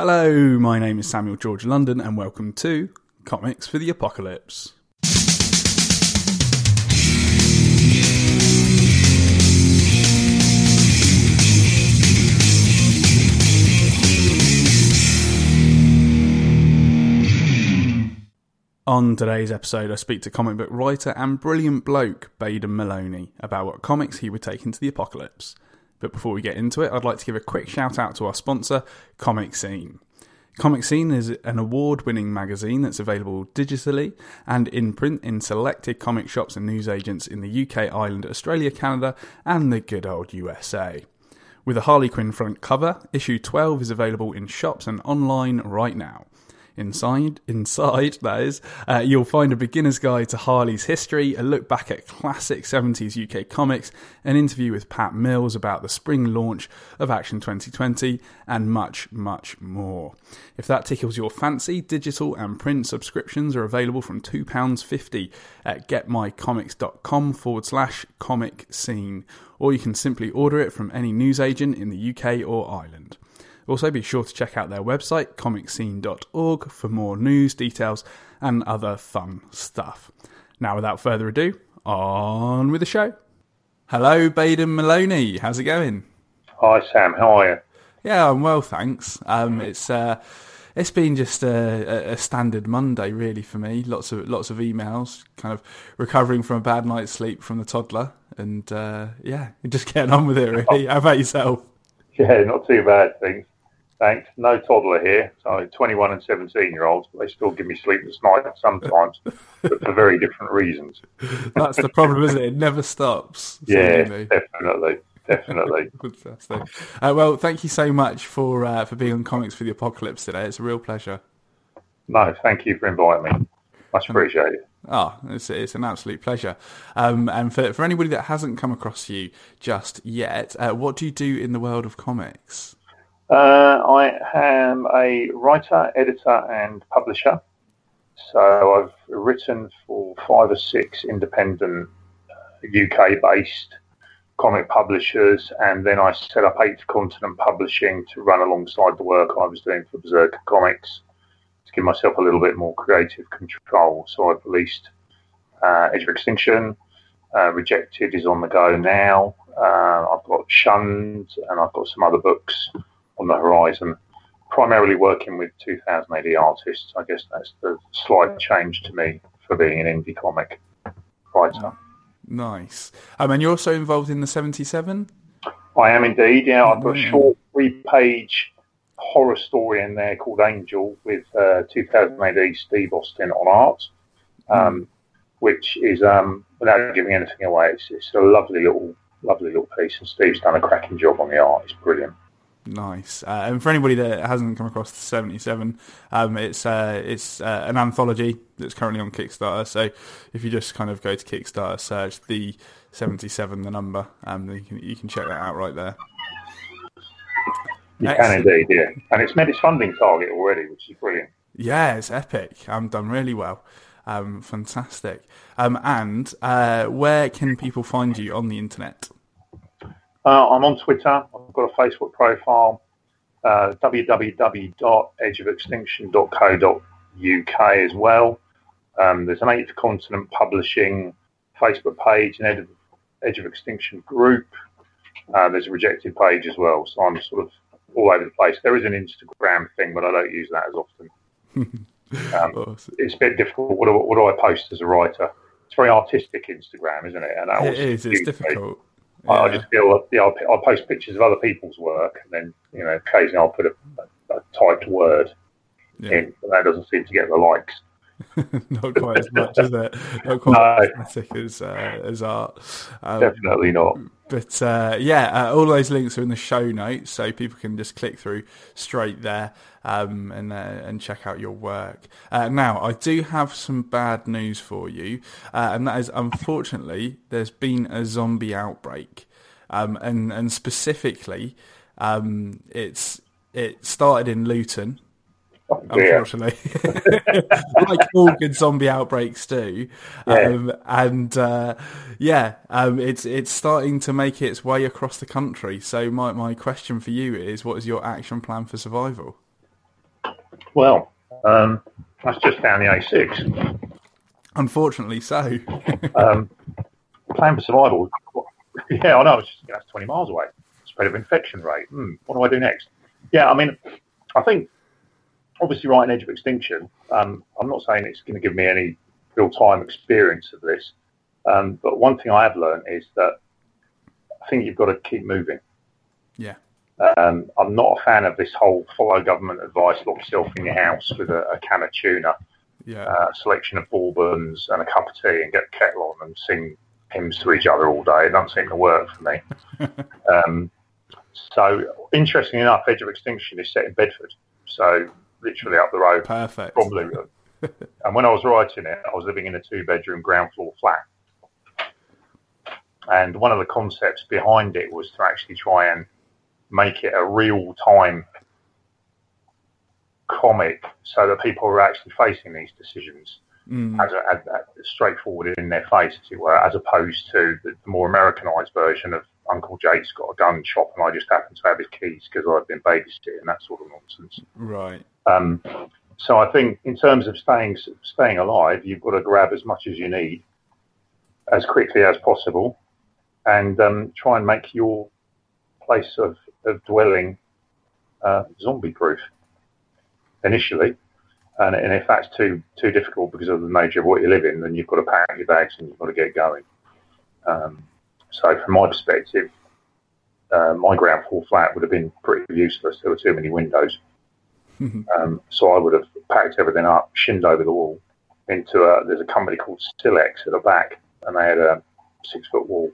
Hello, my name is Samuel George London, and welcome to Comics for the Apocalypse. On today's episode, I speak to comic book writer and brilliant bloke Baden Mellonie about what comics he would take into the apocalypse. But before we get into it, I'd like to give a quick shout out to our sponsor, ComicScene. Comic Scene is an award winning magazine that's available digitally and in print in selected comic shops and newsagents in the UK, Ireland, Australia, Canada, and the good old USA. With a Harley Quinn front cover, issue 12 is available in shops and online right now. Inside, inside that is, uh, you'll find a beginner's guide to Harley's history, a look back at classic 70s UK comics, an interview with Pat Mills about the spring launch of Action 2020, and much, much more. If that tickles your fancy, digital and print subscriptions are available from £2.50 at getmycomics.com forward slash comic scene, or you can simply order it from any newsagent in the UK or Ireland. Also, be sure to check out their website, comicscene.org, for more news, details, and other fun stuff. Now, without further ado, on with the show. Hello, Baden Mellonie. How's it going? Hi, Sam. How are you? Yeah, I'm well, thanks. Um, it's uh, it's been just a, a, standard Monday, really, for me. Lots of lots of emails, kind of recovering from a bad night's sleep from the toddler, and uh, yeah, just getting on with it. Really. How about yourself? Yeah, not too bad. Things. Thanks. No toddler here. So 21 and 17 year olds, but they still give me sleepless nights sometimes, but for very different reasons. That's the problem, isn't it? It never stops. yeah, definitely. Definitely. Fantastic. Uh, well, thank you so much for uh, for being on Comics for the Apocalypse today. It's a real pleasure. No, thank you for inviting me. Much appreciated. Oh, it's, it's an absolute pleasure. Um, and for, for anybody that hasn't come across you just yet, uh, what do you do in the world of comics? Uh, I am a writer, editor, and publisher. So I've written for five or six independent UK uh, based comic publishers, and then I set up Eighth Continent Publishing to run alongside the work I was doing for Berserker Comics to give myself a little bit more creative control. So I've released uh, Edge of Extinction, uh, Rejected is on the go now. Uh, I've got Shunned, and I've got some other books on the horizon. Primarily working with 2000 AD artists. I guess that's the slight change to me for being an indie comic writer. Nice. Um, and you're also involved in the 77? I am indeed, yeah. I've got a short three page horror story in there called Angel with uh, 2000 AD Steve Austin on art, um, mm. which is, um, without giving anything away, it's, it's a lovely little, lovely little piece. And Steve's done a cracking job on the art. It's brilliant. Nice. Uh, and for anybody that hasn't come across the 77, um, it's uh, it's uh, an anthology that's currently on Kickstarter. So if you just kind of go to Kickstarter, search the 77, the number, um, you can you can check that out right there. You Excellent. can indeed, yeah. And it's met its funding target already, which is brilliant. Yeah, it's epic. I'm done really well. Um, fantastic. Um, and uh, where can people find you on the internet? Uh, I'm on Twitter. I've got a Facebook profile, uh, www.edgeofextinction.co.uk as well. Um, there's an Eighth Continent Publishing Facebook page, an Edge of, Edge of Extinction group. Uh, there's a rejected page as well. So I'm sort of all over the place. There is an Instagram thing, but I don't use that as often. Um, awesome. It's a bit difficult. What do, what do, I post as a writer? It's very artistic Instagram, isn't it? And that it is. It's difficult. Yeah. I, just feel you know, I'll, I'll, post pictures of other people's work, and then you know occasionally I'll put a, a, a typed word yeah. in, but that doesn't seem to get the likes. not quite as much, is it? Not quite no. as as uh, as art. Um, Definitely not. But uh, yeah, uh, all those links are in the show notes, so people can just click through straight there um, and uh, and check out your work. Uh, now, I do have some bad news for you, uh, and that is unfortunately there's been a zombie outbreak, um, and and specifically, um, it's it started in Luton Oh, unfortunately, like all good zombie outbreaks do. Yeah. Um, and uh, yeah, um, it's it's starting to make its way across the country. So my my question for you is, what is your action plan for survival? Well, um, that's just down the A6. Unfortunately, so. um, plan for survival. Yeah, I know. It's just, that's 20 miles away. Spread of infection rate. Hmm, what do I do next? Yeah, I mean, I think obviously right on edge of extinction. Um, I'm not saying it's going to give me any real time experience of this, um, but one thing I have learned is that I think you've got to keep moving. Yeah. Um, I'm not a fan of this whole follow government advice, lock yourself in your house with a, a can of tuna, Yeah. uh, selection of bourbons and a cup of tea and get a kettle on and sing hymns to each other all day. It doesn't seem to work for me. um, so, interestingly enough, Edge of Extinction is set in Bedford. So, literally up the road Perfect. Luton. and when I was writing it, I was living in a two bedroom ground floor flat. And one of the concepts behind it was to actually try and make it a real time comic so that people were actually facing these decisions Mm. as, a, as, as straightforward in their face, as it were, as opposed to the, the more Americanized version of Uncle Jake's got a gun shop and I just happen to have his keys because I've been babysitting, that sort of nonsense. Right. Um, so I think in terms of staying staying alive, you've got to grab as much as you need as quickly as possible, and um, try and make your place of, of dwelling uh, zombie proof initially. And, and if that's too too difficult because of the nature of what you live in, then you've got to pack your bags and you've got to get going. Um, so from my perspective, uh, my ground floor flat would have been pretty useless. There were too many windows. Um, so I would have packed everything up, shinned over the wall into a. There's a company called Stilex at the back, and they had a six foot wall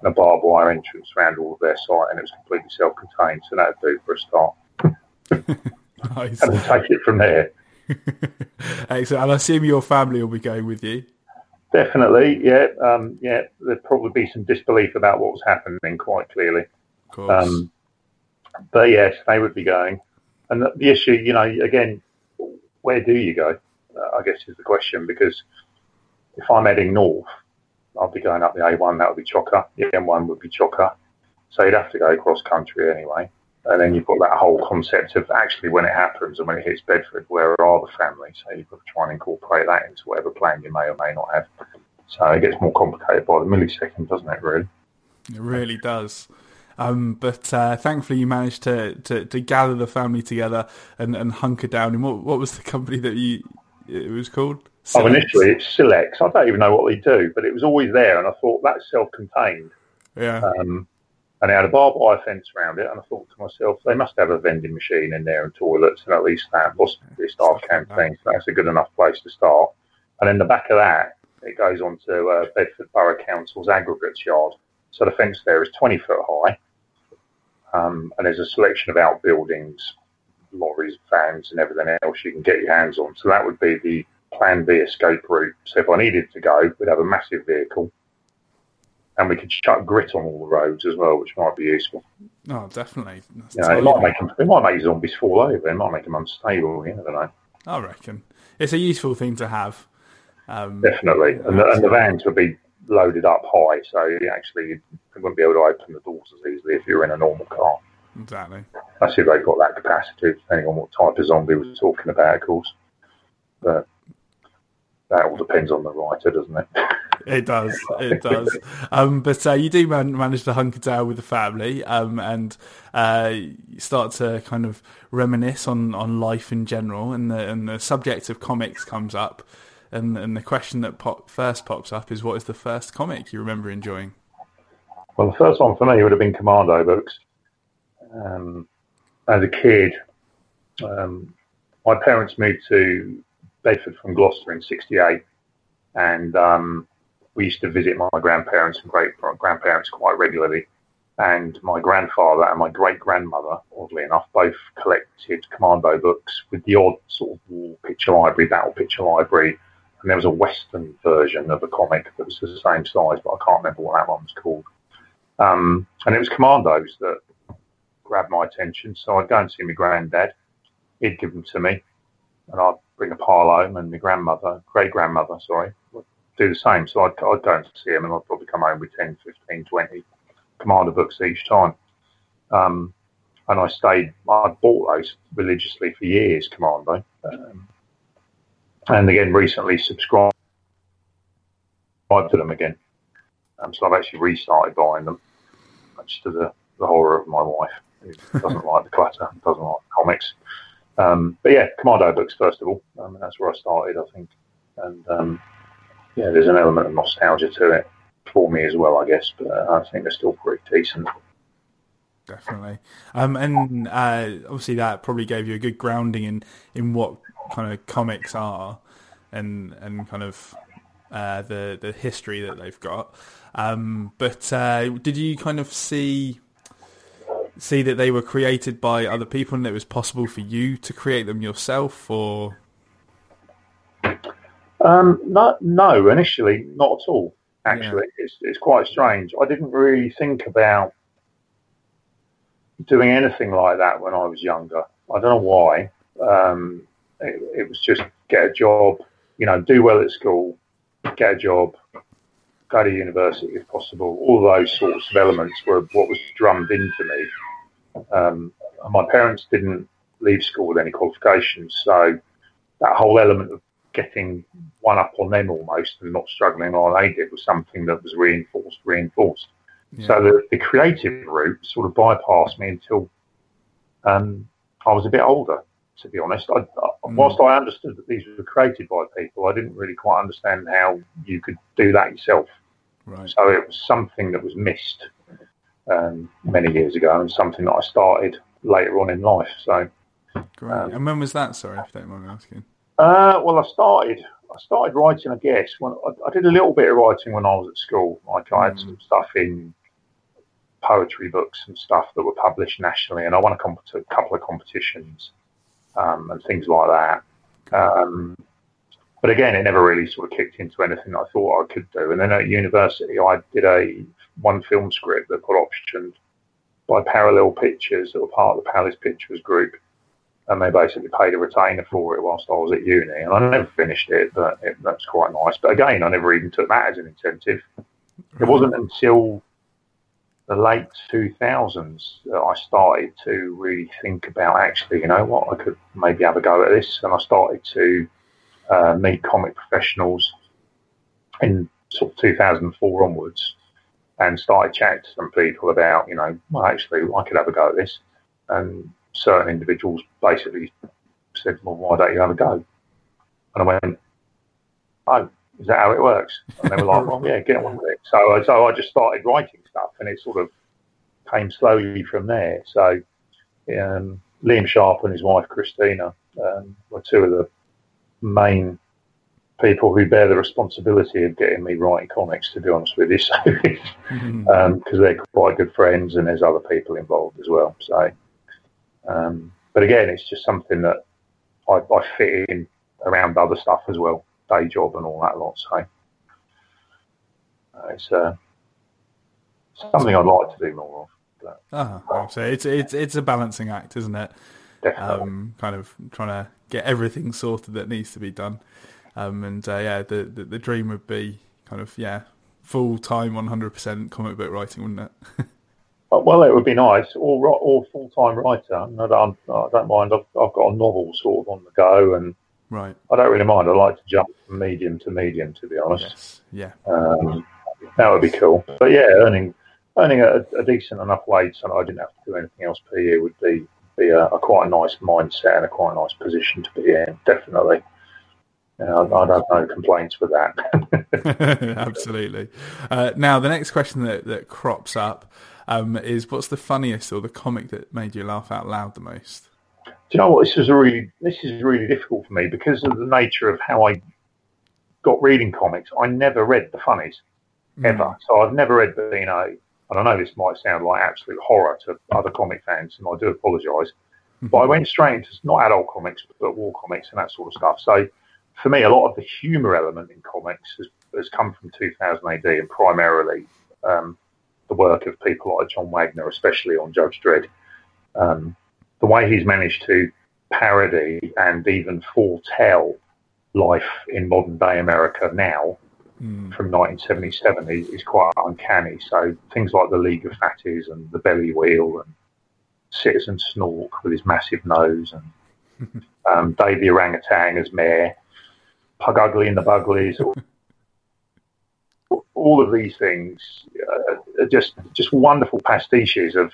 and a barbed wire entrance around all of their site, and it was completely self contained. So that would do for a start, Nice. and take it from there. Excellent. And I assume your family will be going with you. Definitely, yeah, um, yeah. There'd probably be some disbelief about what was happening, quite clearly. Um, but yes, they would be going. And the, the issue, you know, again, where do you go? Uh, I guess is the question because if I'm heading north, I'll be going up the A1. That would be chocker. The M1 would be chocker. So you'd have to go cross country anyway. And then you've got that whole concept of actually when it happens and when it hits Bedford, where are the families? So you've got to try and incorporate that into whatever plan you may or may not have. So it gets more complicated by the millisecond, doesn't it? Really? It really does. Um, but uh, thankfully, you managed to, to, to gather the family together and, and hunker down. And what what was the company that you it was called? Oh, initially it's Silex. I don't even know what they do, but it was always there, and I thought that's self-contained. Yeah. Um, and it had a barbed wire fence around it, and I thought to myself, they must have a vending machine in there and toilets, and at least that, possibly a staff canteen. So that's a good enough place to start. And in the back of that, it goes on to uh, Bedford Borough Council's aggregates yard. So the fence there is 20 foot high, um, and there's a selection of outbuildings, lorries, vans, and everything else you can get your hands on. So that would be the Plan B escape route. So if I needed to go, we'd have a massive vehicle, and we could chuck grit on all the roads as well, which might be useful. Oh, definitely. That's You know, it might make them, it might make zombies fall over. It might make them unstable. You never know. I reckon it's a useful thing to have. Um, Definitely, and the, and the vans would be loaded up high, so you actually you wouldn't be able to open the doors as easily if you were in a normal car. exactly. I see they've got that capacity, depending on what type of zombie we're talking about, of course. But that all depends on the writer, doesn't it? It does. It does. Um, but uh, you do man- manage to hunker down with the family um, and uh, start to kind of reminisce on, on life in general, and the, and the subject of comics comes up. And, and the question that pop, first pops up is, what is the first comic you remember enjoying? Well, the first one for me would have been Commando books. Um, as a kid, um, my parents moved to Bedford from Gloucester in '68, and um, we used to visit my grandparents and great grandparents quite regularly. And my grandfather and my great grandmother, oddly enough, both collected Commando books with the odd sort of war picture library, battle picture library, and there was a Western version of a comic that was the same size, but I can't remember what that one was called. Um, and it was Commandos that grabbed my attention. So I'd go and see my granddad. He'd give them to me, and I'd bring a pile home, and my grandmother, great grandmother, sorry, do the same. So go and see him, and I'd probably come home with 10, 15, 20 Commando books each time. Um, and I stayed. I bought those religiously for years, Commando, um, and again recently subscribed to them again. Um, so I've actually restarted buying them, much to the, the horror of my wife, who doesn't like the clutter, doesn't like comics. Um, but yeah, Commando books first of all. That's where I started, I think, and um, yeah, there's an element of nostalgia to it for me as well, I guess. But uh, I think they're still pretty decent. Definitely, um, and uh, obviously that probably gave you a good grounding in in what kind of comics are, and and kind of uh, the the history that they've got. Um, but uh, did you kind of see see that they were created by other people and it was possible for you to create them yourself, or? Um, no, no, initially not at all. Actually, yeah. it's it's quite strange. I didn't really think about doing anything like that when I was younger. I don't know why. Um, it, it, was just get a job, you know, do well at school, get a job, go to university if possible. All those sorts of elements were what was drummed into me. Um, my parents didn't leave school with any qualifications, so that whole element of getting one up on them almost and not struggling like they did was something that was reinforced, reinforced. Yeah. So the, the creative route sort of bypassed me until um, I was a bit older, to be honest. I, I, mm. Whilst I understood that these were created by people, I didn't really quite understand how you could do that yourself. Right. So it was something that was missed um, many years ago and something that I started later on in life. So, Great. Um, and when was that? Sorry, if you don't mind me asking. Uh, well, I started I started writing, I guess, when I, I, did a little bit of writing when I was at school. Like I had mm. some stuff in poetry books and stuff that were published nationally, and I won a, comp- a couple of competitions um, and things like that. Um, but again, it never really sort of kicked into anything I thought I could do. And then at university, I did a one film script that got optioned by Parallel Pictures, that were part of the Palace Pictures group and they basically paid a retainer for it whilst I was at uni. And I never finished it, but it, that was quite nice. But again, I never even took that as an incentive. It wasn't until the late 2000s that I started to really think about actually, you know what, I could maybe have a go at this. And I started to uh, meet comic professionals in sort of 2004 onwards and started chatting to some people about, you know, well, actually, I could have a go at this. And certain individuals basically said, "Well, why don't you have a go?" And I went, "Oh, is that how it works?" And they were like, "Well, yeah, get on with it." So, so I just started writing stuff, and it sort of came slowly from there. So, um, Liam Sharp and his wife Christina um, were two of the main people who bear the responsibility of getting me writing comics. To be honest with you, so because mm-hmm. um, they're quite good friends, and there's other people involved as well. So. Um, but again, it's just something that I, I, fit in around other stuff as well, day job and all that lot. So uh, it's uh, something I'd like to do more of. But, uh-huh. So it's it's it's a balancing act, isn't it? Definitely. Um, kind of trying to get everything sorted that needs to be done. Um, and uh, yeah, the, the, the dream would be kind of yeah full time, one hundred percent comic book writing, wouldn't it? Well, it would be nice, or or full time writer. I don't, I don't mind. I've, I've got a novel sort of on the go, and right. I don't really mind. I like to jump from medium to medium, to be honest. Yes. Yeah. Um, that would be cool. But yeah, earning earning a, a, decent enough wage so that I didn't have to do anything else per year would be be a, a quite nice mindset and a quite a nice position to be in. Definitely. Yeah, I, I don't know complaints with that. Absolutely. Uh, now, the next question that, that crops up um, is what's the funniest or the comic that made you laugh out loud the most? Do you know what? This is a really this is really difficult for me because of the nature of how I got reading comics. I never read the funnies mm. ever, so I've never read Beano. And I know this might sound like absolute horror to other comic fans, and I do apologise. Mm-hmm. But I went straight into not adult comics, but war comics and that sort of stuff. So for me, a lot of the humour element in comics has, has come from 2000 AD and primarily um, the work of people like John Wagner, especially on Judge Dredd. Um, the way he's managed to parody and even foretell life in modern day America now mm. from 1977 is, is, quite uncanny. So things like the League of Fatties and the Belly Wheel and Citizen Snork with his massive nose, and um, Dave the orangutan as mayor, Pug Ugly and the Buglies. all of these things uh, are just just wonderful pastiches of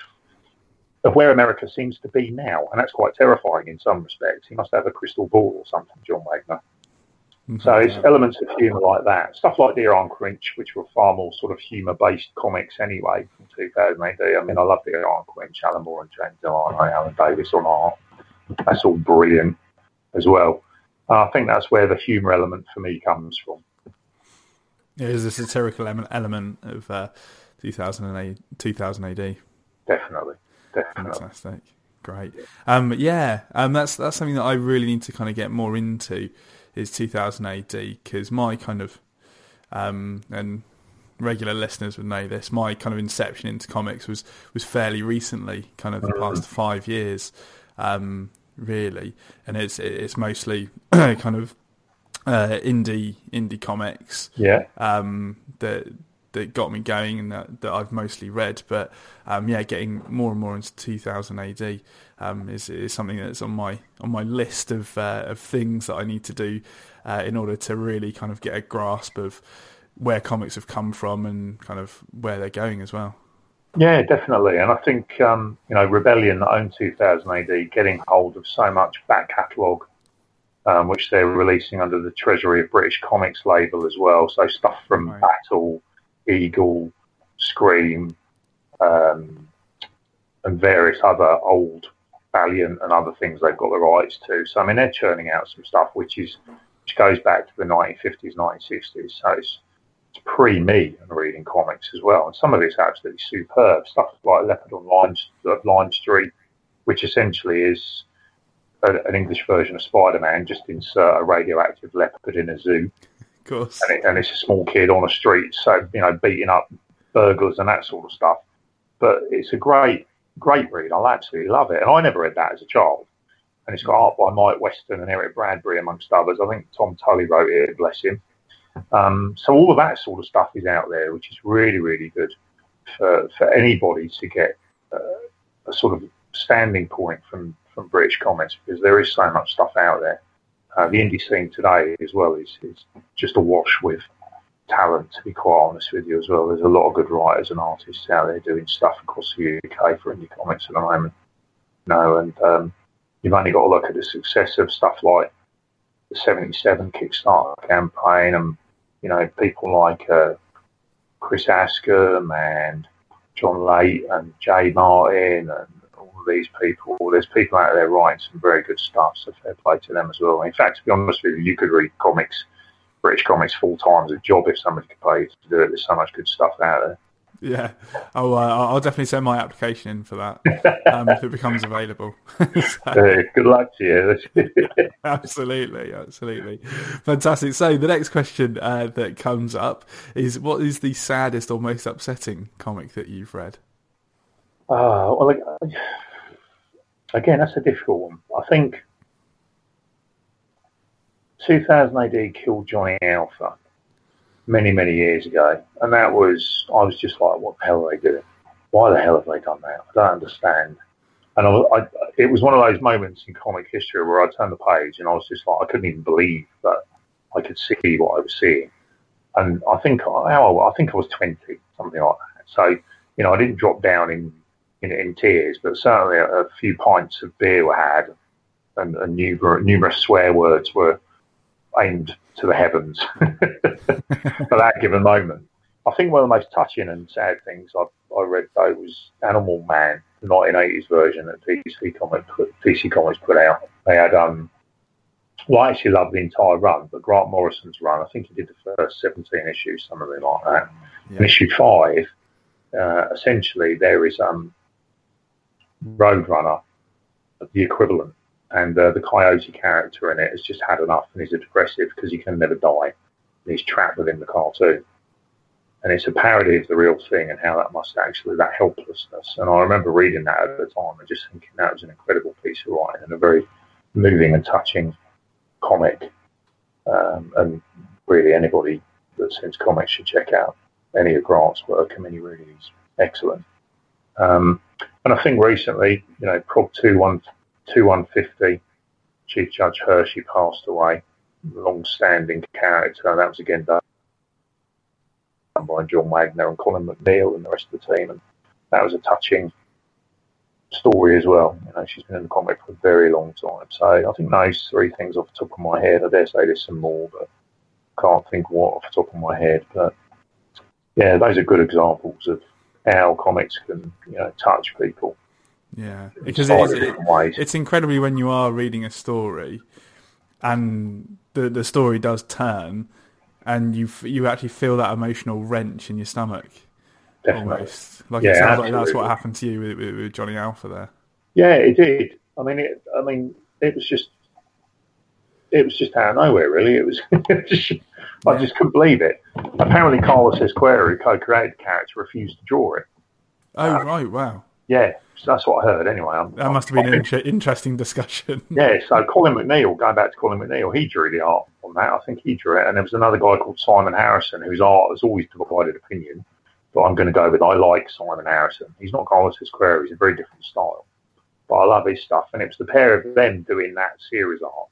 of where America seems to be now, and that's quite terrifying in some respects. He must have a crystal ball or something, John Wagner. Mm-hmm. So it's elements of humour like that, stuff like D.R. & Quinch, which were far more sort of humour-based comics anyway from 2008. I mean, I love D.R. & Quinch, Alan Moore and James Delano, Alan Davis on art. That's all brilliant as well. I think that's where the humour element for me comes from. Yeah, there's a satirical element of uh, 2000 AD. 2000 AD. Definitely, definitely. Fantastic, great. Um, yeah, um, that's that's something that I really need to kind of get more into is 2000 AD because my kind of um, and regular listeners would know this. My kind of inception into comics was was fairly recently, kind of the mm. past five years, um, really, and it's it's mostly kind of uh, indie indie comics. Yeah. Um, that that got me going and that, that I've mostly read. But um, yeah, getting more and more into 2000 AD um, is is something that's on my on my list of uh, of things that I need to do uh, in order to really kind of get a grasp of where comics have come from and kind of where they're going as well. Yeah, definitely. And I think, um, you know, Rebellion owned 2000 AD getting hold of so much back catalogue um, which they're releasing under the Treasury of British Comics label as well. So stuff from right. Battle, Eagle, Scream, um, and various other old Valiant and other things they've got the rights to. So I mean, they're churning out some stuff which is which goes back to the 1950s, 1960s. So it's pre me and reading comics as well, and some of it's absolutely superb stuff like Leopard on Lime, uh, Lime Street, which essentially is an English version of Spider Man, just insert a radioactive leopard in a zoo. Of course. And, it, and, it's a small kid on a street, so, you know, beating up burglars and that sort of stuff. But it's a great, great read. I absolutely love it. And I never read that as a child. And it's got mm. art by Mike Weston and Eric Bradbury, amongst others. I think Tom Tully wrote it, bless him. Um, so all of that sort of stuff is out there, which is really, really good for, for anybody to get uh, a sort of standing point from from British comics because there is so much stuff out there. Uh, the indie scene today as well is, is just awash with talent, to be quite honest with you as well. There's a lot of good writers and artists out there doing stuff across the UK for indie comics at the moment. You know, and um, you've only got to look at the success of stuff like the 77 Kickstarter campaign and, you know, people like uh, Chris Askham and John Late and Jay Martin and all these people. There's people out there writing some very good stuff, so fair play to them as well. In fact, to be honest with you, you could read comics, British comics, full time as a job if somebody could pay you to do it. There's so much good stuff out there. Yeah, oh, uh, I'll definitely send my application in for that um, if it becomes available. so, hey, good luck to you. absolutely, absolutely, fantastic. So the next question uh, that comes up is: What is the saddest or most upsetting comic that you've read? Uh, well, like, again, that's a difficult one. I think 2000 AD killed Johnny Alpha many, many years ago, and that was I was just like, what the hell are they doing? Why the hell have they done that? I don't understand. And I, I, it was one of those moments in comic history where I turned the page and I was just like, I couldn't even believe that I could see what I was seeing. And I think how I think I was 20, something like that. So you know, I didn't drop down in in, in tears, but certainly a, a, few pints of beer were had, and, and numerous swear words were aimed to the heavens for that given moment. I think one of the most touching and sad things I, I read though was Animal Man, the 1980s version that DC Comics put, DC Comics put out. They had um, well, I actually loved the entire run, but Grant Morrison's run, I think he did the first 17 issues, something like that. Yeah. In issue five, uh, essentially there is um, Roadrunner, the equivalent. And uh, the Coyote character in it has just had enough and he's a depressive because he can never die. And he's trapped within the cartoon. And it's a parody of the real thing and how that must actually, that helplessness. And I remember reading that at the time and just thinking that was an incredible piece of writing and a very moving and touching comic. Um, and really anybody that sends comics should check out any of Grant's work. I mean, he really is excellent. Um, and I think recently, you know, Prog 2150, Chief Judge Hershey passed away, long-standing character. That was again done by John Wagner and Colin MacNeil and the rest of the team, and that was a touching story as well. You know, she's been in the comic for a very long time. So I think those three things off the top of my head. I dare say there's some more, but can't think what off the top of my head. But yeah, those are good examples of how comics can you know touch people. Yeah, because it is, it, it's incredibly when you are reading a story and the the story does turn, and you you actually feel that emotional wrench in your stomach. Definitely. Almost like yeah, it sounds absolutely. like that's what happened to you with, with, with, Johnny Alpha there. Yeah, it did. I mean, it. I mean, it was just, it was just out of nowhere. Really, it was. just, yeah. I just couldn't believe it. Apparently, Carlos Ezquerra, who co-created the character, refused to draw it. Oh um, right! Wow. Yeah, so that's what I heard anyway. I'm, that must have been an inter- interesting discussion. yeah, so Colin MacNeil, going back to Colin MacNeil, he drew the art on that. I think he drew it. And there was another guy called Simon Harrison whose art has always divided opinion. But I'm going to go with I like Simon Harrison. He's not Carlos Ezquerra, he's a very different style. But I love his stuff. And it was the pair of them doing that series arc.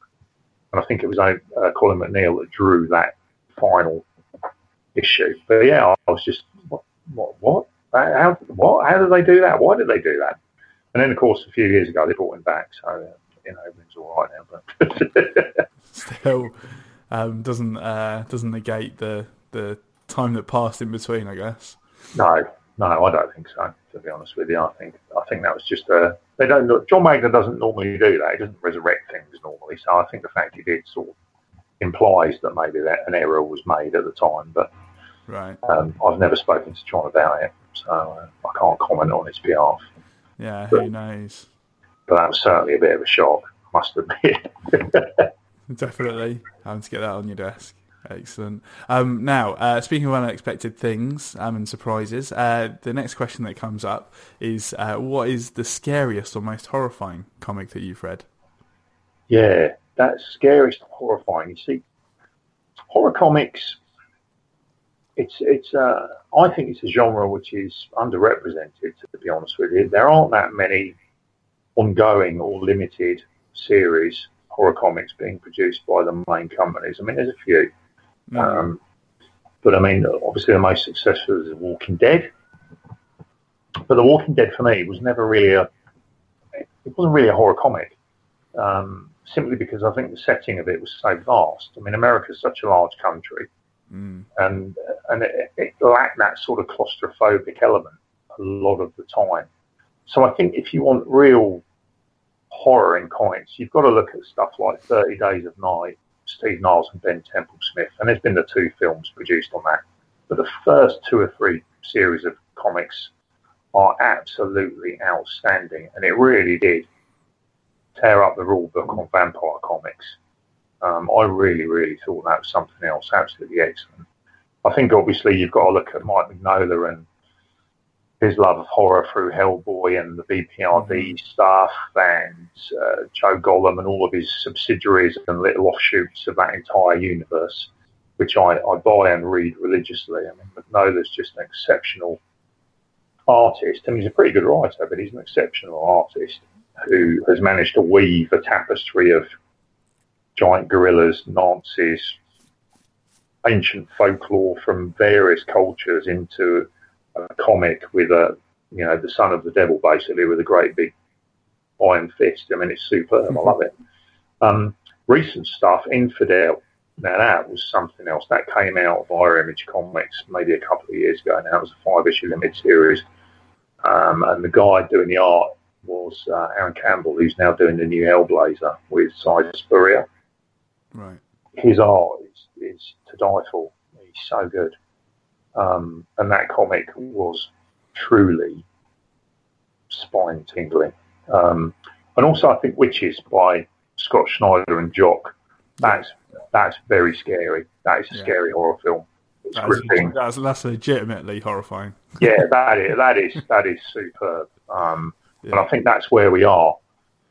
And I think it was uh, Colin MacNeil that drew that final issue. But yeah, I was just, what? what, what? How, what? How did they do that? Why did they do that? And then, of course, a few years ago, they brought him back. So, uh, you know, everything's all right now. But still um, doesn't uh, doesn't negate the the time that passed in between, I guess. No, no, I don't think so. To be honest with you, I think I think that was just a. They don't. John Wagner doesn't normally do that. He doesn't resurrect things normally. So I think the fact he did sort of implies that maybe that an error was made at the time. But right, um, I've never spoken to John about it, so uh, I can't comment on his behalf. Yeah, but, who knows? But that was certainly a bit of a shock, must admit. Definitely having to get that on your desk. Excellent. Um, now, uh, speaking of unexpected things um, and surprises, uh, the next question that comes up is uh, what is the scariest or most horrifying comic that you've read? Yeah, that's scariest horrifying. You see, horror comics it's it's uh, I think it's a genre which is underrepresented. To be honest with you, there aren't that many ongoing or limited series horror comics being produced by the main companies. I mean, there's a few, mm-hmm. um, but I mean, obviously the most successful is The Walking Dead. But The Walking Dead for me was never really a it wasn't really a horror comic. Um, simply because I think the setting of it was so vast. I mean, America is such a large country Mm. And and it, it lacked that sort of claustrophobic element a lot of the time. So I think if you want real horror in comics, you've got to look at stuff like Thirty Days of Night, Steve Niles and Ben Temple Smith. and there's been the two films produced on that. But the first two or three series of comics are absolutely outstanding, and it really did tear up the rule book on vampire comics. Um, I really, really thought that was something else, absolutely excellent. I think obviously you've got to look at Mike Mignola and his love of horror through Hellboy and the BPRD mm-hmm. stuff and uh, Joe Golem and all of his subsidiaries and little offshoots of that entire universe, which I, I buy and read religiously. I mean, Mignola's just an exceptional artist. I mean, he's a pretty good writer, but he's an exceptional artist who has managed to weave a tapestry of giant gorillas, Nazis, ancient folklore from various cultures into a comic with a, you know, the son of the devil basically with a great big iron fist. I mean, it's superb. I love it. Um, recent stuff, Infidel. Now that was something else. That came out via Image Comics maybe a couple of years ago. Now it was a five-issue limited series, um, and the guy doing the art was uh, Aaron Campbell, who's now doing the new Hellblazer with Si Spurrier. Right. His art is, is to die for. He's so good. Um, and that comic was truly spine tingling. Um, and also, I think Wytches by Scott Snyder and Jock. That's that's very scary. That is a yeah. scary horror film. It's that's, gripping. That's, that's legitimately horrifying. yeah, that is that is that is superb. Um, yeah. And I think that's where we are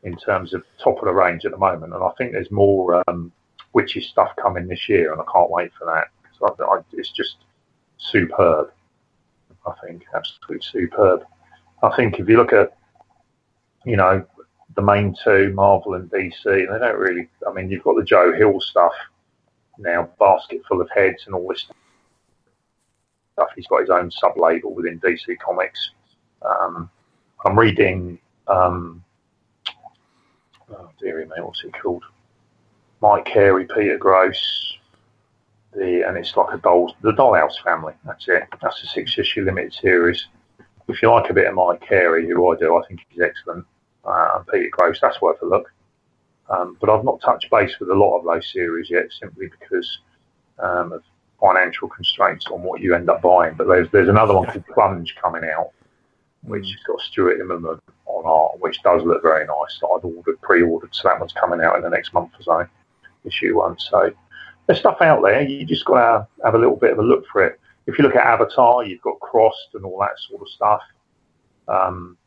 in terms of top of the range at the moment. And I think there's more um, witchy stuff coming this year, and I can't wait for that. So I, I, it's just superb. I think absolutely superb. I think if you look at, you know, the main two, Marvel and DC, they don't really. I mean, you've got the Joe Hill stuff now, basket full of heads and all this stuff. He's got his own sub label within DC Comics. Um, I'm reading. Um, oh dearie me, what's it called? Mike Carey, Peter Gross, the and it's like a doll, the Dollhouse family. That's it. That's a six issue limited series. If you like a bit of Mike Carey, who I do, I think he's excellent. Uh, Peter Gross, that's worth a look. Um, but I've not touched base with a lot of those series yet, simply because um, of financial constraints on what you end up buying. But there's there's another one called Plunge coming out, which has got Stuart Immonen on art, which does look very nice. I've ordered, pre-ordered, so that one's coming out in the next month or so, issue one. So there's stuff out there. You just got to have a little bit of a look for it. If you look at Avatar, you've got Crossed and all that sort of stuff. Um,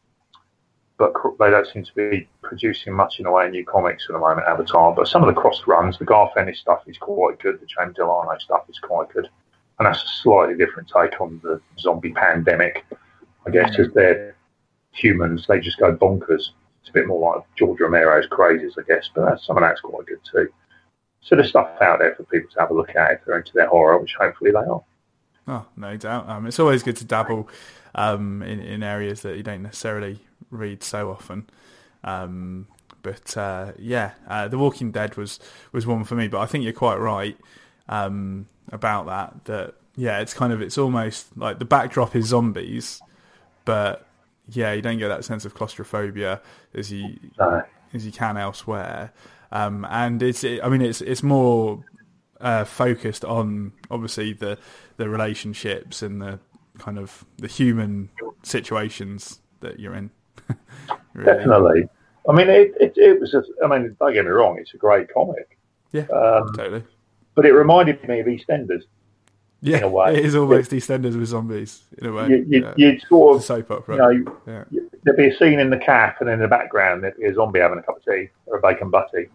but they don't seem to be producing much in the way of new comics at the moment, Avatar. But some of the cross runs, the Garth Ennis stuff is quite good. The James Delano stuff is quite good. And that's a slightly different take on the zombie pandemic. I guess as they're humans, they just go bonkers. It's a bit more like George Romero's Crazies, I guess, but that's, some of that's quite good too. So of stuff out there for people to have a look at if they're into their horror, which hopefully they are. Oh, no doubt. Um, it's always good to dabble um, in, in areas that you don't necessarily read so often. Um, but uh, yeah, uh, The Walking Dead was was one for me. But I think you're quite right um, about that. That yeah, it's kind of it's almost like the backdrop is zombies, but yeah, you don't get that sense of claustrophobia as you no. as you can elsewhere. Um, and it's it, I mean it's it's more uh, focused on obviously the the relationships and the kind of the human situations that you're in. really. Definitely. I mean, it, it, it was. A, I mean, don't get me wrong; it's a great comic. Yeah, um, totally. But it reminded me of EastEnders. Yeah, in a way. it is almost it, EastEnders with zombies in a way. You, you, yeah. You'd sort of soap opera. You know, yeah. there'd be a scene in the calf, and in the background there'd be a zombie having a cup of tea or a bacon butty.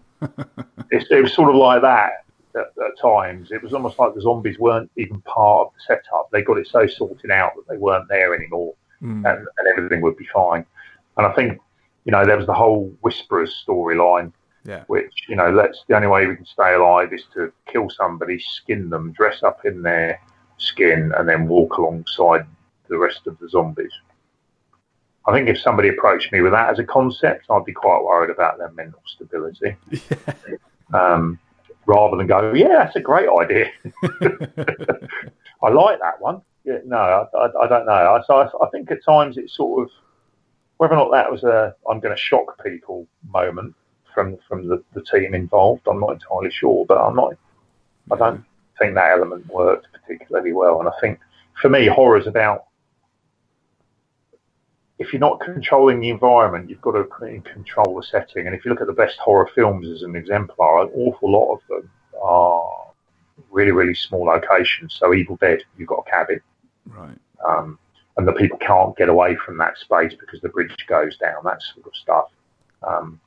It was sort of like that at, at, times. It was almost like the zombies weren't even part of the setup. They got it so sorted out that they weren't there anymore, mm. and, and everything would be fine. And I think, you know, there was the whole Whisperers storyline, yeah. which, you know, let's the only way we can stay alive is to kill somebody, skin them, dress up in their skin, and then walk alongside the rest of the zombies. I think if somebody approached me with that as a concept, I'd be quite worried about their mental stability. Yeah. Um, rather than go, yeah, that's a great idea. I like that one. Yeah, no, I, I, I don't know. So I, I, think at times it's sort of whether or not that was a I'm going to shock people moment from from the, the team involved, I'm not entirely sure. But I'm not. I don't think that element worked particularly well. And I think for me, horror is about if you're not controlling the environment, you've got to control the setting. And if you look at the best horror films as an exemplar, an awful lot of them are really, really small locations. So Evil Dead, you've got a cabin. Right. Um, and the people can't get away from that space because the bridge goes down, that sort of stuff. Um,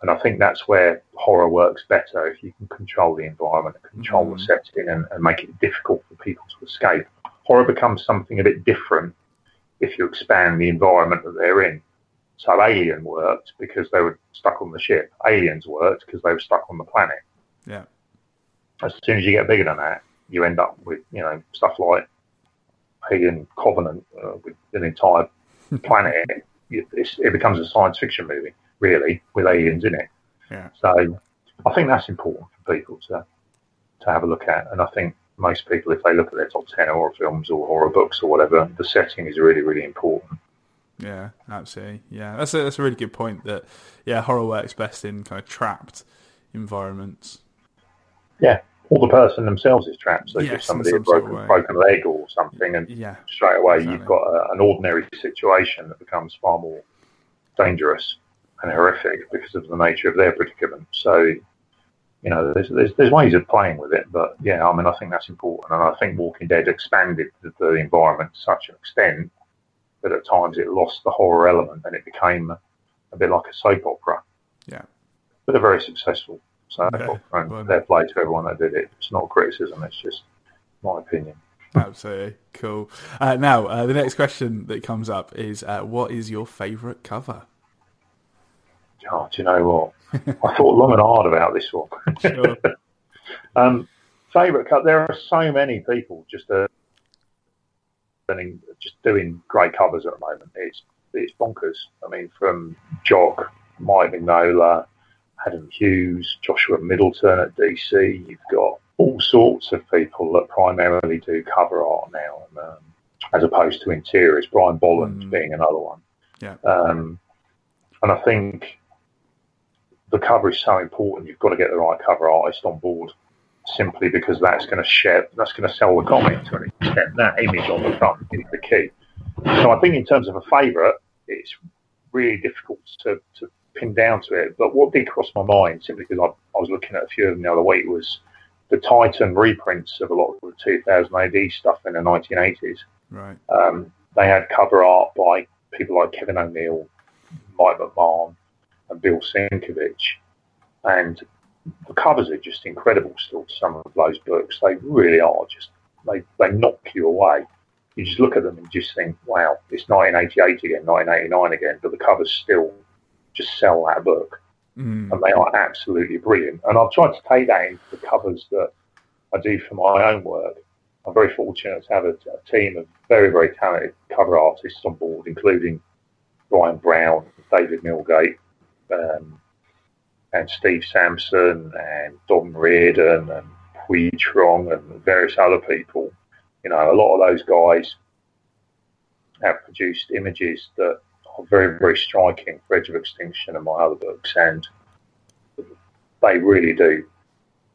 and I think that's where horror works better if you can control the environment, control mm. the setting, and, and, make it difficult for people to escape. Horror becomes something a bit different if you expand the environment that they're in. So Alien worked because they were stuck on the ship. Aliens worked because they were stuck on the planet. Yeah. As soon as you get bigger than that, you end up with you know stuff like alien covenant uh, with an entire planet, it, it, becomes a science fiction movie, really, with aliens in it. Yeah. So I think that's important for people to to have a look at, and I think most people, if they look at their top ten horror films or horror books or whatever, the setting is really, really important. Yeah, absolutely. Yeah, that's a, that's a really good point. That yeah, horror works best in kind of trapped environments. Yeah, or the person themselves is trapped. So yes, somebody a broken, sort of broken leg or something, and yeah, straight away exactly. you've got a, an ordinary situation that becomes far more dangerous and horrific because of the nature of their predicament. So, you know, there's, there's, there's ways of playing with it, but yeah, I mean, I think that's important, and I think Walking Dead expanded the, the environment to such an extent that at times it lost the horror element and it became a bit like a soap opera. Yeah, but a very successful so yeah, well, fair play to everyone that did it. It's not criticism, it's just my opinion. Absolutely cool. Uh, now, uh, the next question that comes up is, uh, what is your favourite cover? Oh, do you know what? I thought long and hard about this one. Sure. um, favourite cover? There are so many people just uh, just doing great covers at the moment. It's it's bonkers. I mean, from Jock, Mike Mignola, Adam Hughes, Joshua Middleton at DC. You've got all sorts of people that primarily do cover art now, and, um, as opposed to interiors. Brian Bolland mm. being another one. Yeah. Um, and I think the cover is so important. You've got to get the right cover artist on board, simply because that's going to share, that's going to sell the comic to an extent. That image on the front is the key. So I think in terms of a favourite, it's really difficult to, to pin down to it. But what did cross my mind, simply because I, I was looking at a few of them the other week, was the Titan reprints of a lot of the 2000 AD stuff in the 1980s. Right. Um, they had cover art by people like Kevin O'Neill, Mike McMahon, and Bill Sienkiewicz. And the covers are just incredible still to some of those books. They really are just, they, they knock you away. You just look at them and just think, wow, it's 1988 again, 1989 again, but the covers still just sell that book. Mm. And they are absolutely brilliant. And I've tried to take that into the covers that I do for my own work. I'm very fortunate to have a, a team of very, very talented cover artists on board, including Ryan Brown, David Milgate, um, and Steve Sampson, and Don Reardon, and Pui Trong, and various other people. You know, a lot of those guys have produced images that are very, very striking for Edge of Extinction and my other books, and they really do.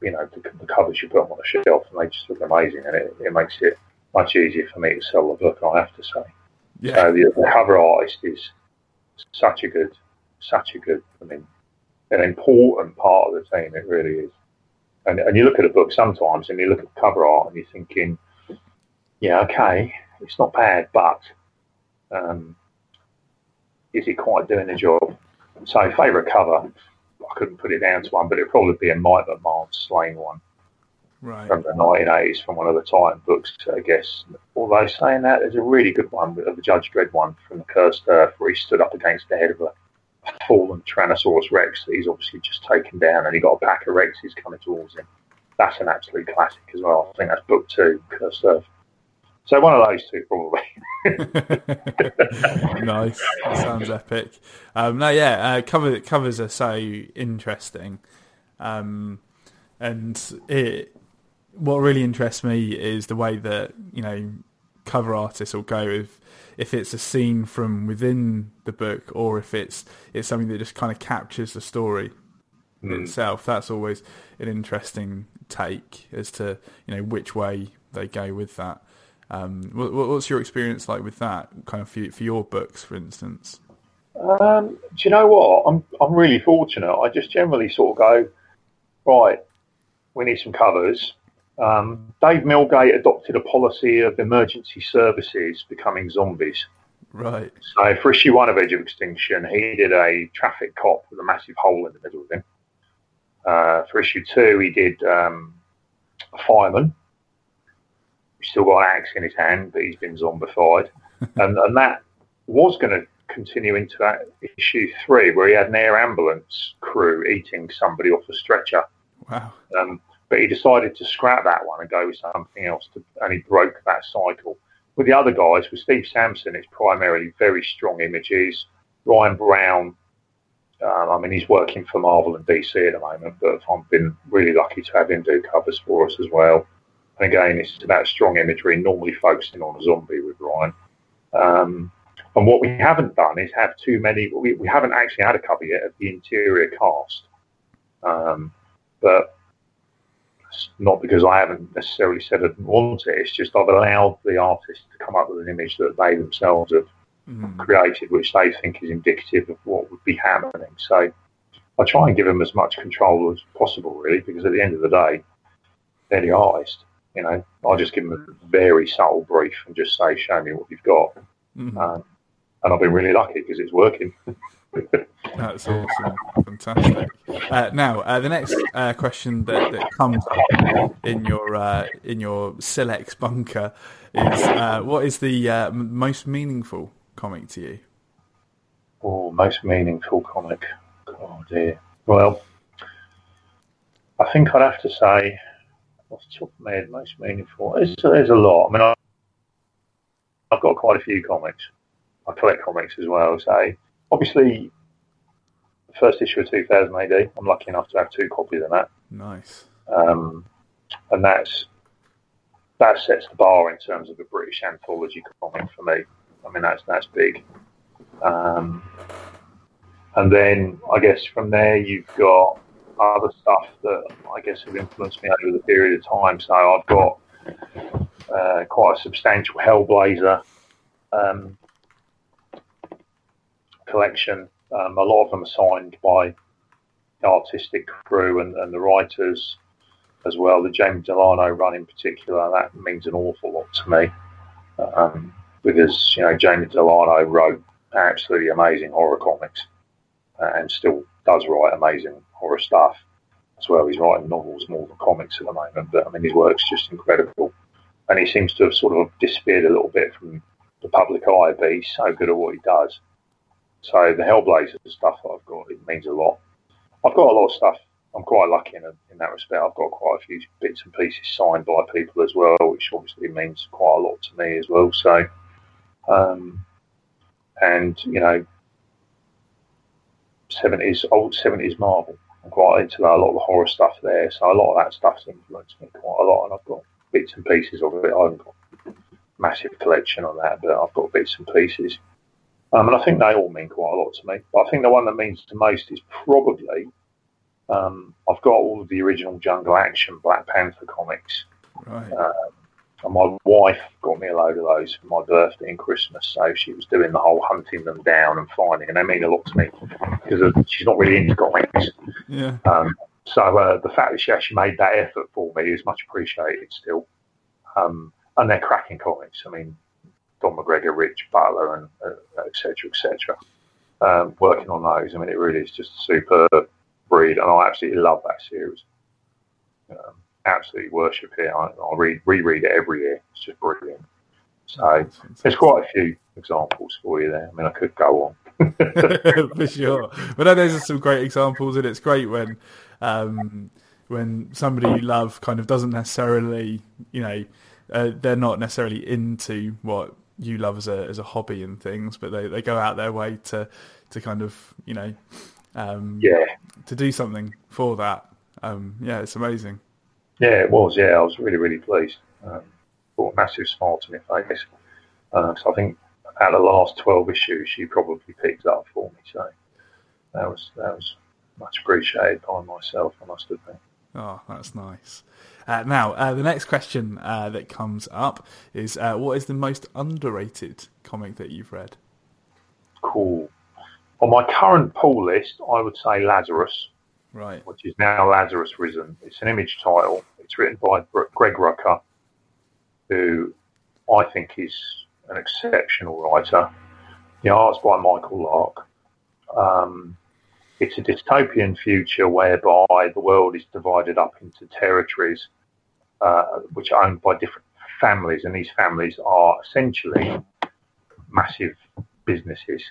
You know, the, the covers you put them on the shelf, and they just look amazing, and it, it makes it much easier for me to sell the book. I have to say. Yeah. So the, the cover artist is such a good, such a good. I mean, an important part of the team. It really is. And, and you look at a book sometimes, and you look at cover art, and you're thinking, yeah, okay, it's not bad, but um, is it quite doing the job? So, favourite cover, I couldn't put it down to one, but it'd probably be a Mike McMahon Sláine one. Right. From the 1980s, from one of the Titan books, I guess. Although saying that, there's a really good one, the Judge Dredd one from the Cursed Earth, where he stood up against the head of a fallen Tyrannosaurus Rex that he's obviously just taken down, and he got a pack of Rexes coming towards him. That's an absolute classic as well. I think that's book two, Cursed Earth. So one of those two, probably. nice. sounds epic. Um, no, yeah, uh, cover, covers are so interesting, um, and it. What really interests me is the way that you know cover artist will go if if it's a scene from within the book or if it's it's something that just kind of captures the story mm. itself. That's always an interesting take as to you know which way they go with that. Um, what, what's your experience like with that, kind of for, for your books, for instance? Um, do you know what? I'm I'm really fortunate. I just generally sort of go, right, we need some covers. Um, Dave Milgate adopted a policy of emergency services becoming zombies. Right. So for issue one of Edge of Extinction, he did a traffic cop with a massive hole in the middle of him. Uh, for issue two, he did um, a fireman He's still got an axe in his hand, but he's been zombified. and, and that was going to continue into that issue three, where he had an air ambulance crew eating somebody off a stretcher. Wow. Um, but he decided to scrap that one and go with something else, to, and he broke that cycle. With the other guys, with Steve Sampson, it's primarily very strong images. Ryan Brown, um, I mean, he's working for Marvel and DC at the moment, but I've been really lucky to have him do covers for us as well. And again, it's about strong imagery, normally focusing on a zombie with Ryan. Um, and what we haven't done is have too many. We, we haven't actually had a cover yet of the interior cast, um, but not because I haven't necessarily said I didn't want it. It's just I've allowed the artist to come up with an image that they themselves have mm. created, which they think is indicative of what would be happening. So I try and give them as much control as possible, really, because at the end of the day, they're the artist. You know, I just give them a very subtle brief and just say, "Show me what you've got," um, and I've been really lucky because it's working. That's awesome, fantastic. Uh, now, uh, the next uh, question that, that, comes up in your uh, in your Silex bunker is: uh, what is the uh, most meaningful comic to you? Oh, most meaningful comic. Oh dear. Well, I think I'd have to say, the top most meaningful. There's a lot. I mean, I, I've got quite a few comics. I collect comics as well. So obviously, the first issue of 2000 AD. I'm lucky enough to have two copies of that. Nice. Um, and that's that sets the bar in terms of a British anthology comic for me. I mean, that's that's big. Um, and then I guess from there you've got other stuff that I guess have influenced me over the period of time. So I've got uh, quite a substantial Hellblazer um, collection. Um, a lot of them are signed by the artistic crew and, and the writers as well. The James Delano run in particular, that means an awful lot to me. Um, because, you know, James Delano wrote absolutely amazing horror comics uh, and still does write amazing horror stuff as well. He's writing novels more than comics at the moment, but I mean, his work's just incredible. And he seems to have sort of disappeared a little bit from the public eye, but he's so good at what he does. So the Hellblazer stuff I've got, it means a lot. I've got a lot of stuff. I'm quite lucky in, in that respect. I've got quite a few bits and pieces signed by people as well, which obviously means quite a lot to me as well. So, um, and you know, seventies, old seventies Marvel. I'm quite into that, a lot of the horror stuff there. So a lot of that stuff's influenced me quite a lot, and I've got bits and pieces of it. I haven't got a massive collection on that, but I've got bits and pieces. Um, and I think they all mean quite a lot to me. But I think the one that means the most is probably um, I've got all of the original Jungle Action Black Panther comics. Right. Um, and my wife got me a load of those for my birthday and Christmas. So she was doing the whole hunting them down and finding, and they mean a lot to me because she's not really into comics. Yeah. Um, so uh, the fact that she actually made that effort for me is much appreciated still. Um, and they're cracking comics. I mean, Don McGregor, Rich Buckler, and etc. Uh, etc. Et um, working on those. I mean, it really is just a superb breed, and I absolutely love that series. Um, absolutely worship it. I, I read reread it every year. It's just brilliant. So there's quite a few examples for you there. I mean, I could go on. for sure, but no, those are some great examples, and it's great when um, when somebody you love kind of doesn't necessarily, you know, uh, they're not necessarily into what you love as a as a hobby and things, but they, they go out their way to to kind of you know um, yeah to do something for that. Um, yeah, it's amazing. Yeah, it was. Yeah, I was really really pleased. Um, brought a massive smile to my face. Uh, so I think out of the last twelve issues, she probably picked up for me. So that was that was much appreciated by myself. I must admit. Oh, that's nice. Uh, now, uh, the next question uh, that comes up is uh, what is the most underrated comic that you've read? Cool. On my current pull list, I would say Lazarus. Right. Which is now Lazarus Risen. It's an image title. It's written by Greg Rucka, who I think is an exceptional writer. The art's by Michael Lark. Um, it's a dystopian future whereby the world is divided up into territories uh, which are owned by different families, and these families are essentially massive businesses.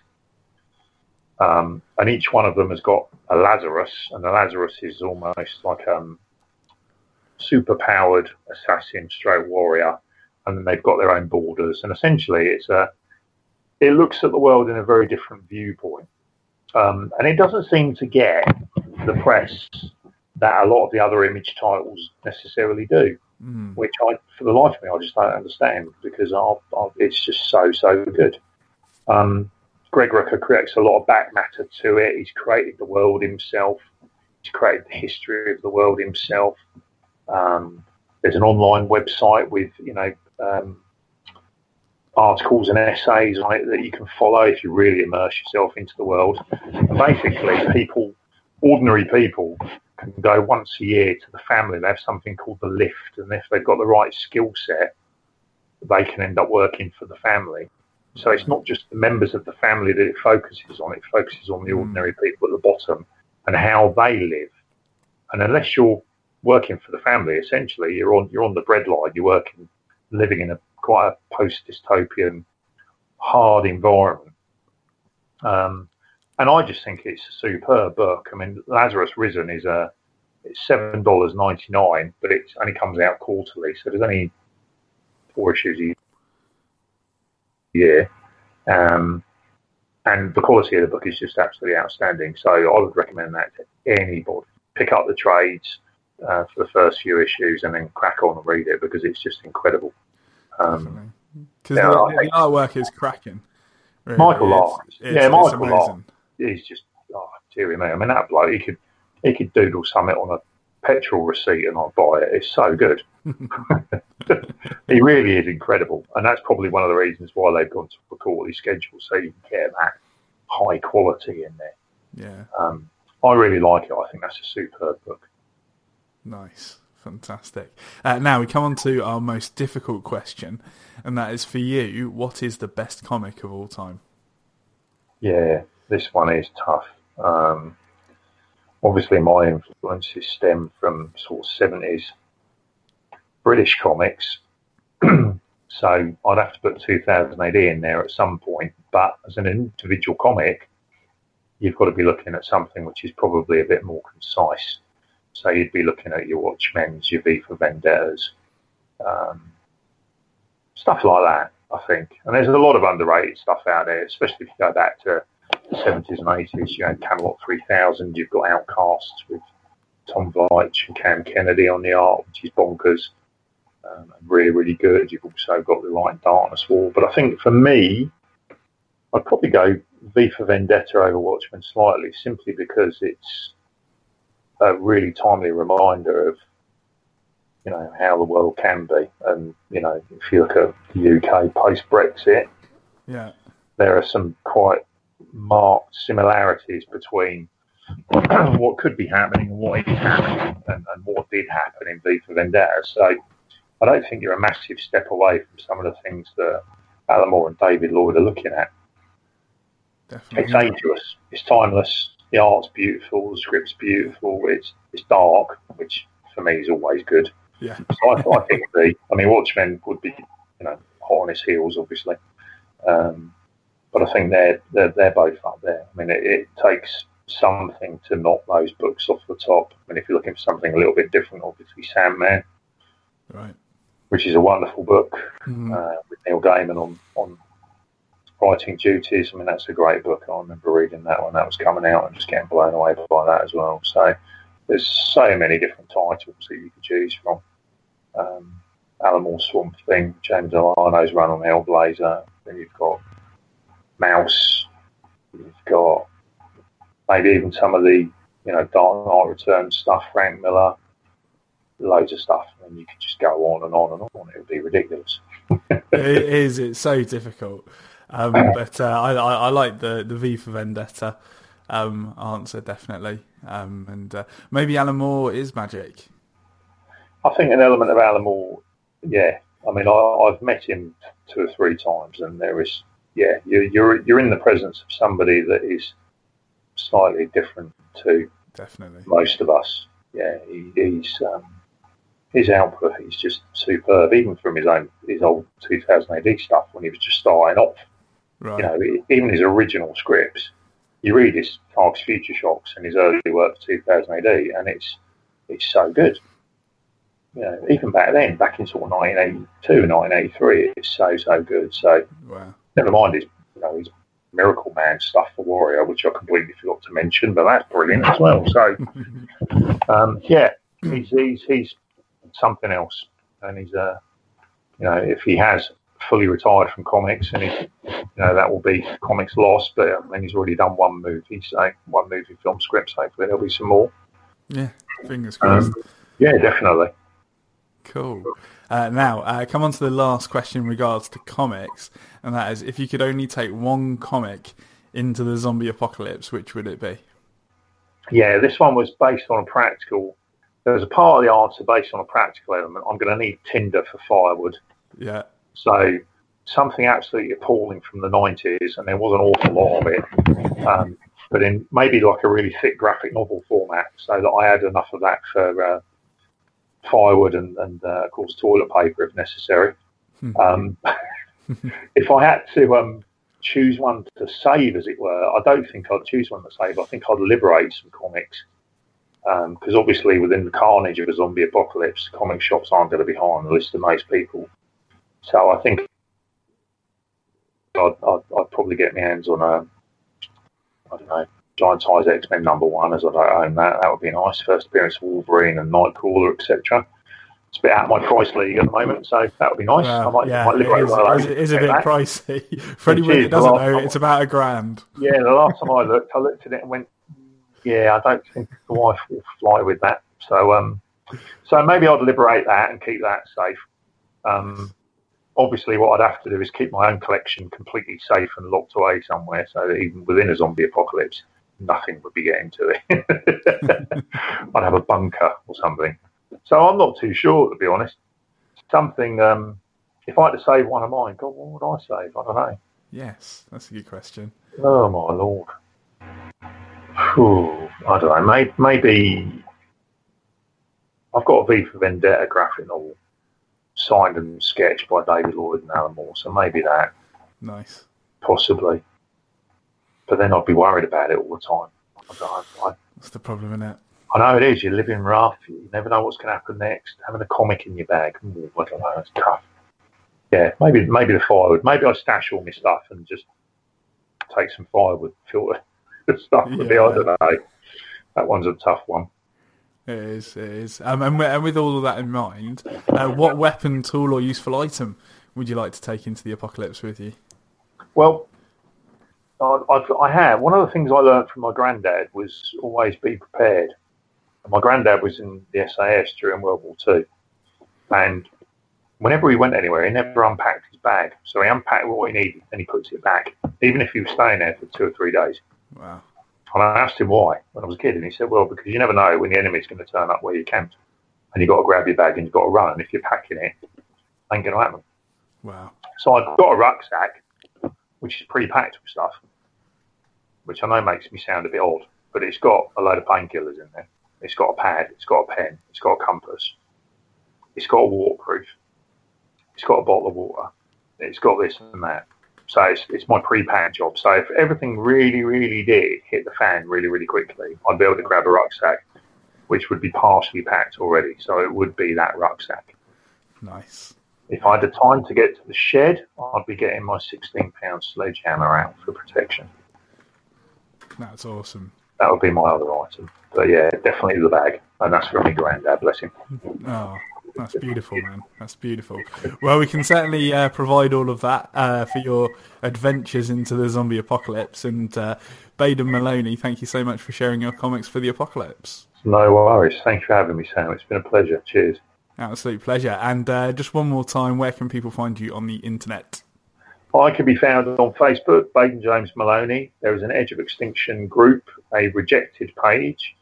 Um, and each one of them has got a Lazarus, and the Lazarus is almost like a um, super powered assassin, stroke warrior, and then they've got their own borders. And essentially, it's a it looks at the world in a very different viewpoint. Um, and it doesn't seem to get the press that a lot of the other image titles necessarily do, mm. which I, for the life of me, I just don't understand because I, I, it's just so, so good. Um, Greg Rucka creates a lot of back matter to it. He's created the world himself. He's created the history of the world himself. Um, there's an online website with, you know, um, articles and essays on it that you can follow if you really immerse yourself into the world. And basically, people, ordinary people, can go once a year to the family. They have something called the lift, and if they've got the right skill set, they can end up working for the family. So it's not just the members of the family that it focuses on. It focuses on the mm. ordinary people at the bottom and how they live. And unless you're working for the family, essentially, you're on you're on the breadline. You're working, living in a quite a post dystopian, hard environment. Um, and I just think it's a superb book. I mean, Lazarus Risen is a it's seven dollars ninety nine, but it only comes out quarterly, so there's only four issues a year. Um, and the quality of the book is just absolutely outstanding. So I would recommend that to anybody. Pick up the trades uh, for the first few issues and then crack on and read it because it's just incredible. Um, Because yeah, the, the, artwork is cracking. Really. Michael Lark, yeah, Michael Lark is just oh, dearie me. I mean, that bloke, he could he could doodle something on a petrol receipt and I'd buy it. It's so good. he really is incredible, and that's probably one of the reasons why they've gone to a quarterly schedule, so you can get that high quality in there. Yeah, um, I really like it. I think that's a superb book. Nice, fantastic. Uh, now we come on to our most difficult question, and that is for you: what is the best comic of all time? Yeah, this one is tough. Um, obviously, my influences stem from sort of seventies British comics. so I'd have to put 2000 AD in there at some point. But as an individual comic, you've got to be looking at something which is probably a bit more concise. So you'd be looking at your Watchmen's, your V for Vendettas, um, stuff like that, I think. And there's a lot of underrated stuff out there, especially if you go back to the 70s and 80s. You had Camelot 3000, you've got Outcasts with Tom Veitch and Cam Kennedy on the art, which is bonkers um, really, really good. You've also got the right Darkness Wall. But I think for me, I'd probably go V for Vendetta over Watchmen slightly, simply because it's a really timely reminder of you know how the world can be. And you know, if you look at the UK post Brexit, yeah, there are some quite marked similarities between what could be happening and what is happening, and, and what did happen in V for Vendetta. So I don't think you're a massive step away from some of the things that Alan Moore and David Lloyd are looking at. Definitely. It's ageless. It's timeless. The art's beautiful. The script's beautiful. It's it's dark, which for me is always good. Yeah. So I, I think the I mean Watchmen would be you know hot on his heels, obviously, um, but I think they're they're, they're both up there. I mean it, it takes something to knock those books off the top. I mean if you're looking for something a little bit different, obviously Sandman. Right which is a wonderful book mm. uh, with Neil Gaiman on, on writing duties. I mean, that's a great book. I remember reading that when that was coming out and just getting blown away by that as well. So there's so many different titles that you could choose from. Um, Alan Swamp Thing, James Delano's run on Hellblazer. Then you've got Maus. You've got maybe even some of the you know Dark Knight Returns stuff, Frank Miller loads of stuff, and you could just go on and on and on. It would be ridiculous. it is. It's so difficult. Um, but uh, I, I, I, like the the V for Vendetta um, answer definitely, um, and uh, maybe Alan Moore is magic. I think an element of Alan Moore, yeah. I mean, I, have met him two or three times, and there is, yeah, you're you're you're in the presence of somebody that is slightly different to definitely most of us. Yeah, he, he's um, his output is just superb, even from his own his old 2000 AD stuff when he was just starting off. Right. You know, even his original scripts. You read his Tharg's Future Shocks and his early work 2000 AD, and it's it's so good. You know, even back then, back in sort of 1982, 1983, it's so so good. So, wow. never mind his you know his Miracle Man stuff for Warrior, which I completely forgot to mention, but that's brilliant as well. So, um, yeah, he's, he's he's something else. And he's, uh, you know, if he has fully retired from comics, and if, you know that will be comics lost. But I mean, he's already done one movie, so one movie film script. Hopefully, there'll be some more. Yeah, fingers crossed. Um, yeah, definitely. Cool. Uh, now, uh, come on to the last question in regards to comics, and that is, if you could only take one comic into the zombie apocalypse, which would it be? Yeah, this one was based on a practical there's a part of the answer based on a practical element. I'm going to need tinder for firewood. Yeah. So something absolutely appalling from the 90s, and there was an awful lot of it. Um, but in maybe like a really thick graphic novel format, so that I had enough of that for uh, firewood and, and uh, of course toilet paper if necessary. Hmm. Um, if I had to um, choose one to save, as it were, I don't think I'd choose one to save. I think I'd liberate some comics because um, obviously within the carnage of a zombie apocalypse, comic shops aren't going to be high on the list of most people. So I think I'd, I'd, I'd probably get my hands on a, I don't know, giant size X Men number one, as I don't own that. That would be nice. First appearance of Wolverine and Nightcrawler, etc. It's a bit out of my price league at the moment, so that would be nice. I might, yeah, might liberate it is, it is a bit pricey. For anyone that doesn't know, time, it's about a grand. Yeah, the last time I looked, I looked at it and went, "Yeah, I don't think the wife will fly with that." So, um, so maybe I'd liberate that and keep that safe. Um, obviously, what I'd have to do is keep my own collection completely safe and locked away somewhere, so that even within a zombie apocalypse, nothing would be getting to it. I'd have a bunker or something. So I'm not too sure, to be honest. Something, um, if I had to save one of mine, God, what would I save? I don't know. Yes, that's a good question. Oh, my Lord. Whew, I don't know. Maybe, maybe I've got a V for Vendetta graphic novel signed and sketched by David Lloyd and Alan Moore, so maybe that. Nice. Possibly. But then I'd be worried about it all the time. I, I, That's the problem, isn't it? I know it is. You're living rough. You never know what's going to happen next. Having a comic in your bag, ooh, I don't know. It's tough. Yeah, maybe maybe the firewood. Maybe I stash all my stuff and just take some firewood, filter the stuff with yeah. I don't know. That one's a tough one. It is. It is. Um, and, and, with all of that in mind, uh, what weapon, tool, or useful item would you like to take into the apocalypse with you? Well, I, I have. One of the things I learned from my granddad was always be prepared. My granddad was in the SAS during World War Two, and whenever he went anywhere, he never unpacked his bag. So he unpacked what he needed and he puts it back, even if he was staying there for two or three days. Wow. And I asked him why when I was a kid, and he said, "Well, because you never know when the enemy's going to turn up where you camped, and you've got to grab your bag and you've got to run. And if you're packing it, it ain't going to happen." Wow. So I've got a rucksack, which is pre-packed with stuff, which I know makes me sound a bit odd, but it's got a load of painkillers in there. It's got a pad, it's got a pen, it's got a compass, it's got a waterproof, it's got a bottle of water, it's got this and that. So it's, it's my pre-packed job. So if everything really, really did hit the fan really, really quickly, I'd be able to grab a rucksack, which would be partially packed already. So it would be that rucksack. Nice. If I had the time to get to the shed, I'd be getting my 16 pound sledgehammer out for protection. That's awesome. That would be my other item. But yeah, definitely the bag, and that's from my granddad. Bless him. Oh, that's beautiful, man. That's beautiful. Well, we can certainly uh, provide all of that uh, for your adventures into the zombie apocalypse. And uh, Baden Mellonie, thank you so much for sharing your comics for the apocalypse. No worries. Thanks for having me, Sam. It's been a pleasure. Cheers. Absolute pleasure. And uh, just one more time, where can people find you on the internet? I can be found on Facebook, Baden James Mellonie. There is an Edge of Extinction group, a rejected page,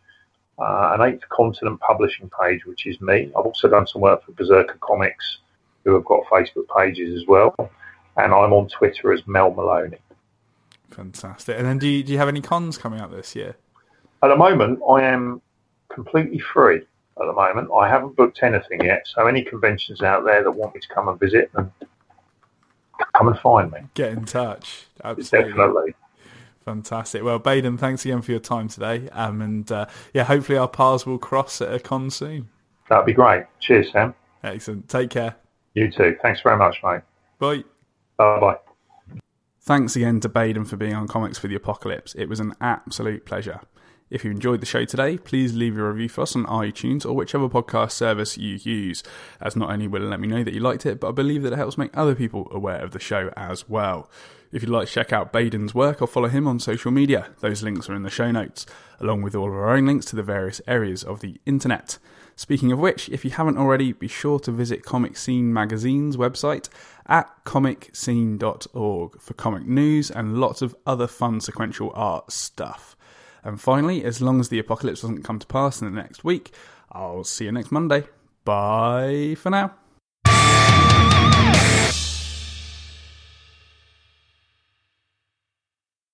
uh, an Eighth Continent publishing page, which is me. I've also done some work for Berserker Comics, who have got Facebook pages as well. And I'm on Twitter as Mel Mellonie. Fantastic. And then do you, do you have any cons coming up this year? At the moment, I am completely free at the moment. I haven't booked anything yet. So any conventions out there that want me to come and visit, them, come and find me. Get in touch. Absolutely. Definitely. Fantastic. Well, Baden, thanks again for your time today. Um, and uh, yeah, hopefully our paths will cross at a con soon. That'd be great. Cheers, Sam. Excellent. Take care. You too. Thanks very much, mate. Bye. Bye bye. Thanks again to Baden for being on Comics for the Apocalypse. It was an absolute pleasure. If you enjoyed the show today, please leave a review for us on iTunes or whichever podcast service you use, as not only will it let me know that you liked it, but I believe that it helps make other people aware of the show as well. If you'd like to check out Baden's work or follow him on social media, those links are in the show notes, along with all of our own links to the various areas of the internet. Speaking of which, if you haven't already, be sure to visit ComicScene Magazine's website at comicscene.org for comic news and lots of other fun sequential art stuff. And finally, as long as the apocalypse doesn't come to pass in the next week, I'll see you next Monday. Bye for now.